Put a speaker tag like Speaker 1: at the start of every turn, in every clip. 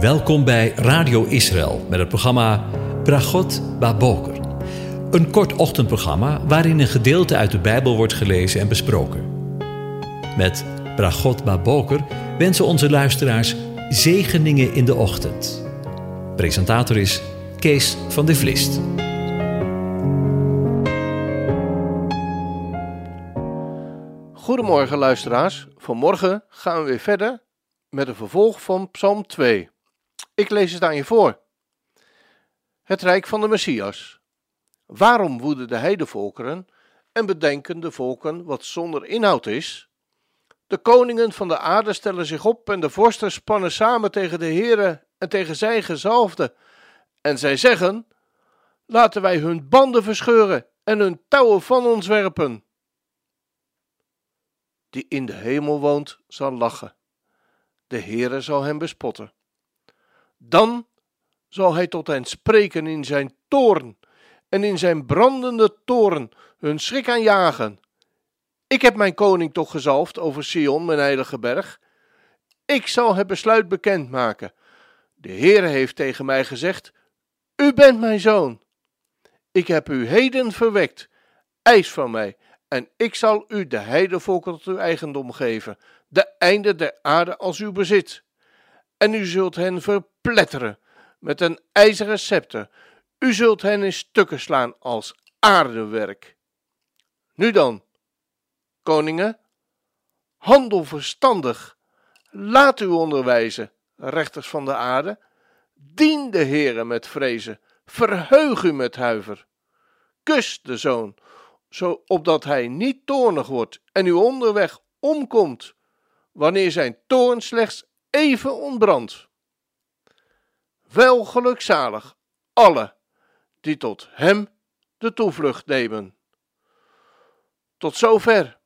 Speaker 1: Welkom bij Radio Israël met het programma Bragot Baboker. Een kort ochtendprogramma waarin een gedeelte uit de Bijbel wordt gelezen en besproken. Met Bragot Baboker wensen onze luisteraars zegeningen in de ochtend. Presentator is Kees van de Vlist.
Speaker 2: Goedemorgen luisteraars. Vanmorgen gaan we weer verder met een vervolg van Psalm 2. Ik lees het aan je voor. Het rijk van de Messias. Waarom woeden de heidevolkeren en bedenken de volken wat zonder inhoud is? De koningen van de aarde stellen zich op en de vorsten spannen samen tegen de heren en tegen zijn gezalfde. En zij zeggen, laten wij hun banden verscheuren en hun touwen van ons werpen. Die in de hemel woont, zal lachen. De Heere zal hem bespotten. Dan zal hij tot hen spreken in zijn toorn en in zijn brandende toorn hun schrik aanjagen. Ik heb mijn koning toch gezalfd over Sion, mijn heilige berg. Ik zal het besluit bekendmaken. De Heere heeft tegen mij gezegd: U bent mijn zoon. Ik heb u heden verwekt. Eis van mij, en ik zal u de heidevolken tot uw eigendom geven, de einde der aarde als uw bezit. En u zult hen verpletteren met een ijzeren scepter. U zult hen in stukken slaan als aardewerk. Nu dan, koningen, handel verstandig. Laat u onderwijzen, rechters van de aarde. Dien de Heere met vrezen, verheug u met huiver. Kus de zoon, zo opdat hij niet toornig wordt en u onderweg omkomt, wanneer zijn toorn slechts even ontbrandt. Wel gelukzalig alle die tot hem de toevlucht nemen. Tot zover.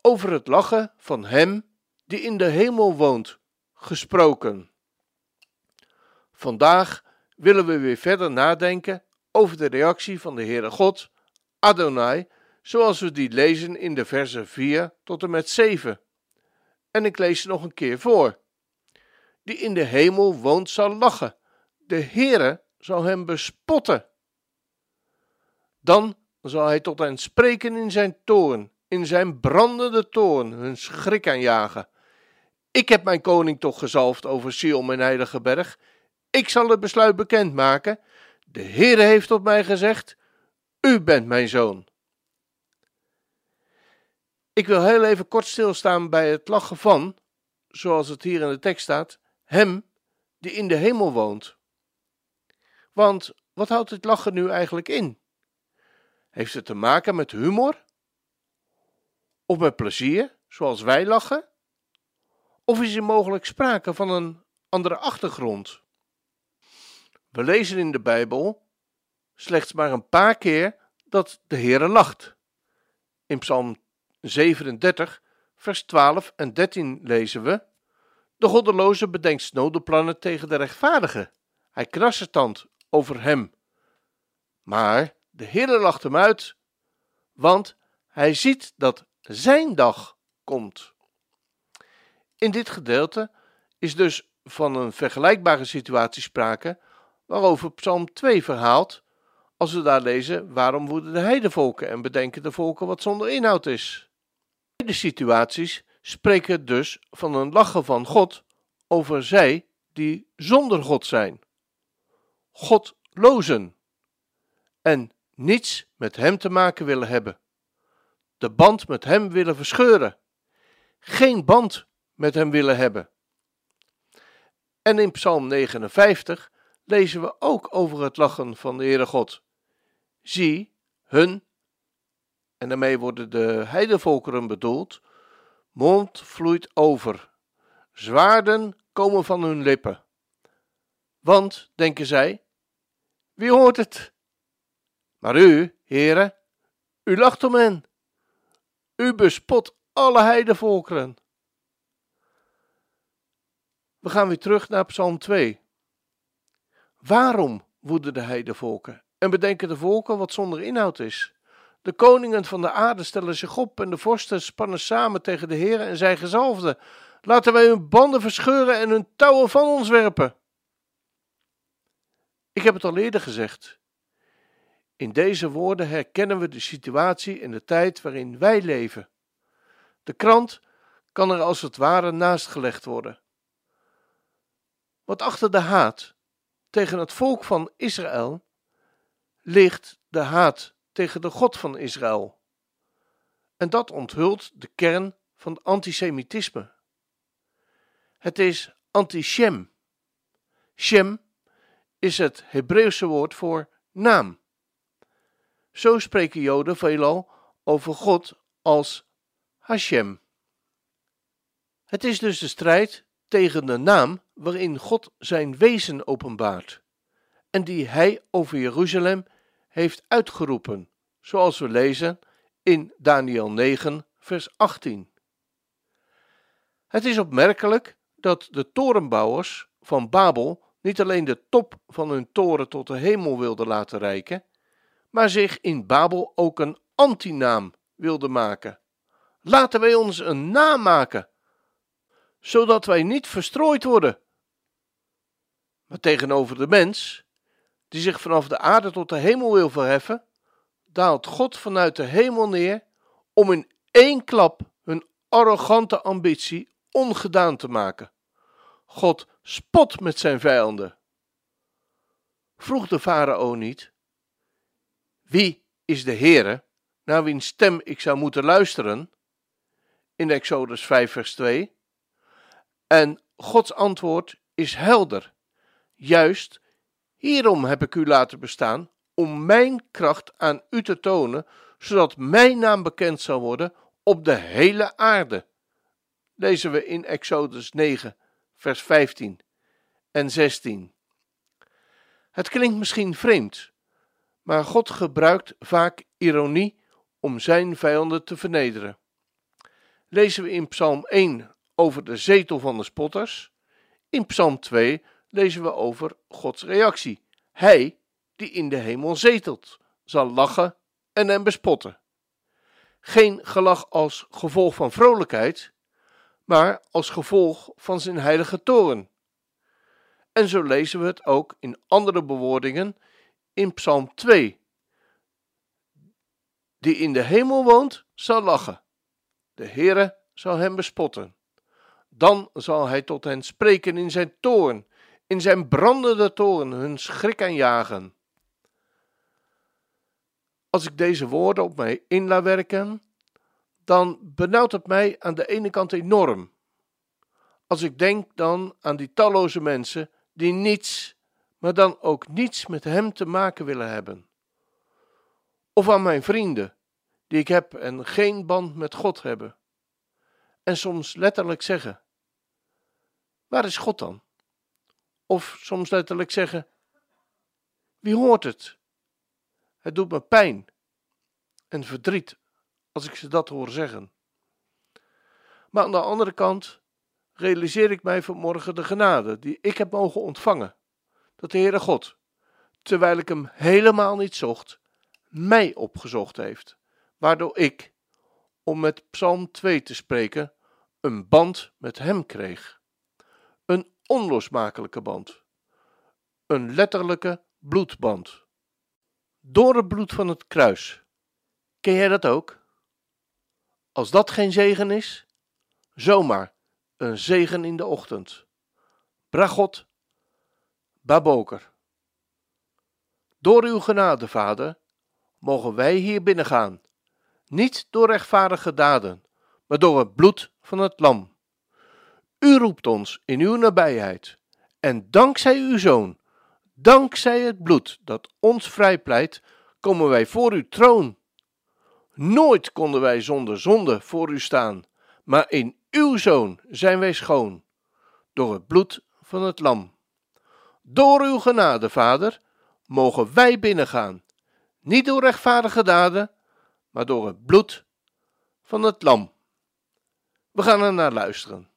Speaker 2: Over het lachen van hem die in de hemel woont, gesproken. Vandaag willen we weer verder nadenken over de reactie van de Heere God, Adonai, zoals we die lezen in de versen 4 tot en met 7. En ik lees ze nog een keer voor. Die in de hemel woont zal lachen, de Heere zal hem bespotten. Dan zal hij tot hen spreken in zijn toorn, in zijn brandende toorn, hun schrik aanjagen. Ik heb mijn koning toch gezalfd over Sion, mijn heilige berg. Ik zal het besluit bekendmaken. De Heere heeft tot mij gezegd: U bent mijn zoon. Ik wil heel even kort stilstaan bij het lachen van, zoals het hier in de tekst staat, hem die in de hemel woont. Want wat houdt het lachen nu eigenlijk in? Heeft het te maken met humor? Of met plezier, zoals wij lachen? Of is er mogelijk sprake van een andere achtergrond? We lezen in de Bijbel slechts maar een paar keer dat de Heere lacht. In Psalm 37, vers 12 en 13 lezen we: De goddeloze bedenkt snode plannen tegen de rechtvaardige. Hij krassertand over hem. Maar de Heere lacht hem uit, want hij ziet dat zijn dag komt. In dit gedeelte is dus van een vergelijkbare situatie sprake waarover Psalm 2 verhaalt, als we daar lezen: Waarom woeden de heidevolken en bedenken de volken wat zonder inhoud is? Beide situaties spreken dus van een lachen van God over zij die zonder God zijn, godlozen, en niets met Hem te maken willen hebben, de band met Hem willen verscheuren, geen band met Hem willen hebben. En in Psalm 59 lezen we ook over het lachen van de Heere God. Zie, hun, en daarmee worden de heidevolkeren bedoeld, mond vloeit over, zwaarden komen van hun lippen. Want, denken zij, wie hoort het? Maar u, heren, u lacht om hen. U bespot alle heidevolkeren. We gaan weer terug naar Psalm 2. Waarom woeden de heidevolken en bedenken de volken wat zonder inhoud is? De koningen van de aarde stellen zich op en de vorsten spannen samen tegen de Heer en zijn gezalfde. Laten wij hun banden verscheuren en hun touwen van ons werpen. Ik heb het al eerder gezegd. In deze woorden herkennen we de situatie en de tijd waarin wij leven. De krant kan er als het ware naast gelegd worden. Want achter de haat tegen het volk van Israël ligt de haat tegen de God van Israël. En dat onthult de kern van antisemitisme. Het is anti-Shem. Shem is het Hebreeuwse woord voor naam. Zo spreken Joden veelal over God als Hashem. Het is dus de strijd tegen de naam waarin God zijn wezen openbaart en die hij over Jeruzalem heeft uitgeroepen, zoals we lezen in Daniel 9, vers 18. Het is opmerkelijk dat de torenbouwers van Babel niet alleen de top van hun toren tot de hemel wilden laten reiken, maar zich in Babel ook een antinaam wilden maken. Laten wij ons een naam maken, zodat wij niet verstrooid worden. Maar tegenover de mens, die zich vanaf de aarde tot de hemel wil verheffen, daalt God vanuit de hemel neer om in één klap hun arrogante ambitie ongedaan te maken. God spot met zijn vijanden. Vroeg de farao niet: Wie is de Heere, naar wiens stem ik zou moeten luisteren? In Exodus 5, vers 2. En Gods antwoord is helder. Juist hierom heb ik u laten bestaan, om mijn kracht aan u te tonen, zodat mijn naam bekend zal worden op de hele aarde. Lezen we in Exodus 9, vers 15 en 16. Het klinkt misschien vreemd, maar God gebruikt vaak ironie om zijn vijanden te vernederen. Lezen we in Psalm 1 over de zetel van de spotters. In Psalm 2 lezen we over Gods reactie. Hij, die in de hemel zetelt, zal lachen en hem bespotten. Geen gelach als gevolg van vrolijkheid, maar als gevolg van zijn heilige toren. En zo lezen we het ook in andere bewoordingen in Psalm 2. Die in de hemel woont, zal lachen. De Heere zal hem bespotten. Dan zal hij tot hen spreken in zijn toorn, in zijn brandende toorn hun schrik aanjagen. Als ik deze woorden op mij in laat werken, dan benauwt het mij aan de ene kant enorm. Als ik denk dan aan die talloze mensen die niets, maar dan ook niets met hem te maken willen hebben. Of aan mijn vrienden, die ik heb en geen band met God hebben. En soms letterlijk zeggen: Waar is God dan? Of soms letterlijk zeggen: Wie hoort het? Het doet me pijn en verdriet als ik ze dat hoor zeggen. Maar aan de andere kant realiseer ik mij vanmorgen de genade die ik heb mogen ontvangen. Dat de Heere God, terwijl ik hem helemaal niet zocht, mij opgezocht heeft, waardoor ik, om met Psalm 2 te spreken, een band met hem kreeg. Onlosmakelijke band. Een letterlijke bloedband. Door het bloed van het kruis. Ken jij dat ook? Als dat geen zegen is, zomaar een zegen in de ochtend. Bragot, Baboker. Door uw genade, Vader, mogen wij hier binnengaan, niet door rechtvaardige daden, maar door het bloed van het lam. U roept ons in uw nabijheid, en dankzij uw Zoon, dankzij het bloed dat ons vrijpleit, komen wij voor uw troon. Nooit konden wij zonder zonde voor u staan, maar in uw zoon zijn wij schoon, door het bloed van het lam. Door uw genade, Vader, mogen wij binnengaan, niet door rechtvaardige daden, maar door het bloed van het lam. We gaan er naar luisteren.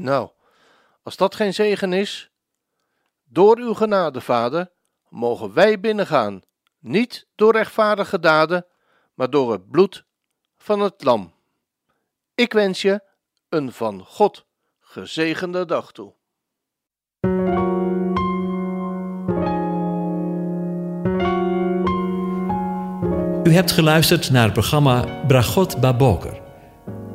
Speaker 2: Nou, als dat geen zegen is, door uw genade, Vader, mogen wij binnengaan, niet door rechtvaardige daden, maar door het bloed van het lam. Ik wens je een van God gezegende dag toe.
Speaker 1: U hebt geluisterd naar het programma Bragot Baboker.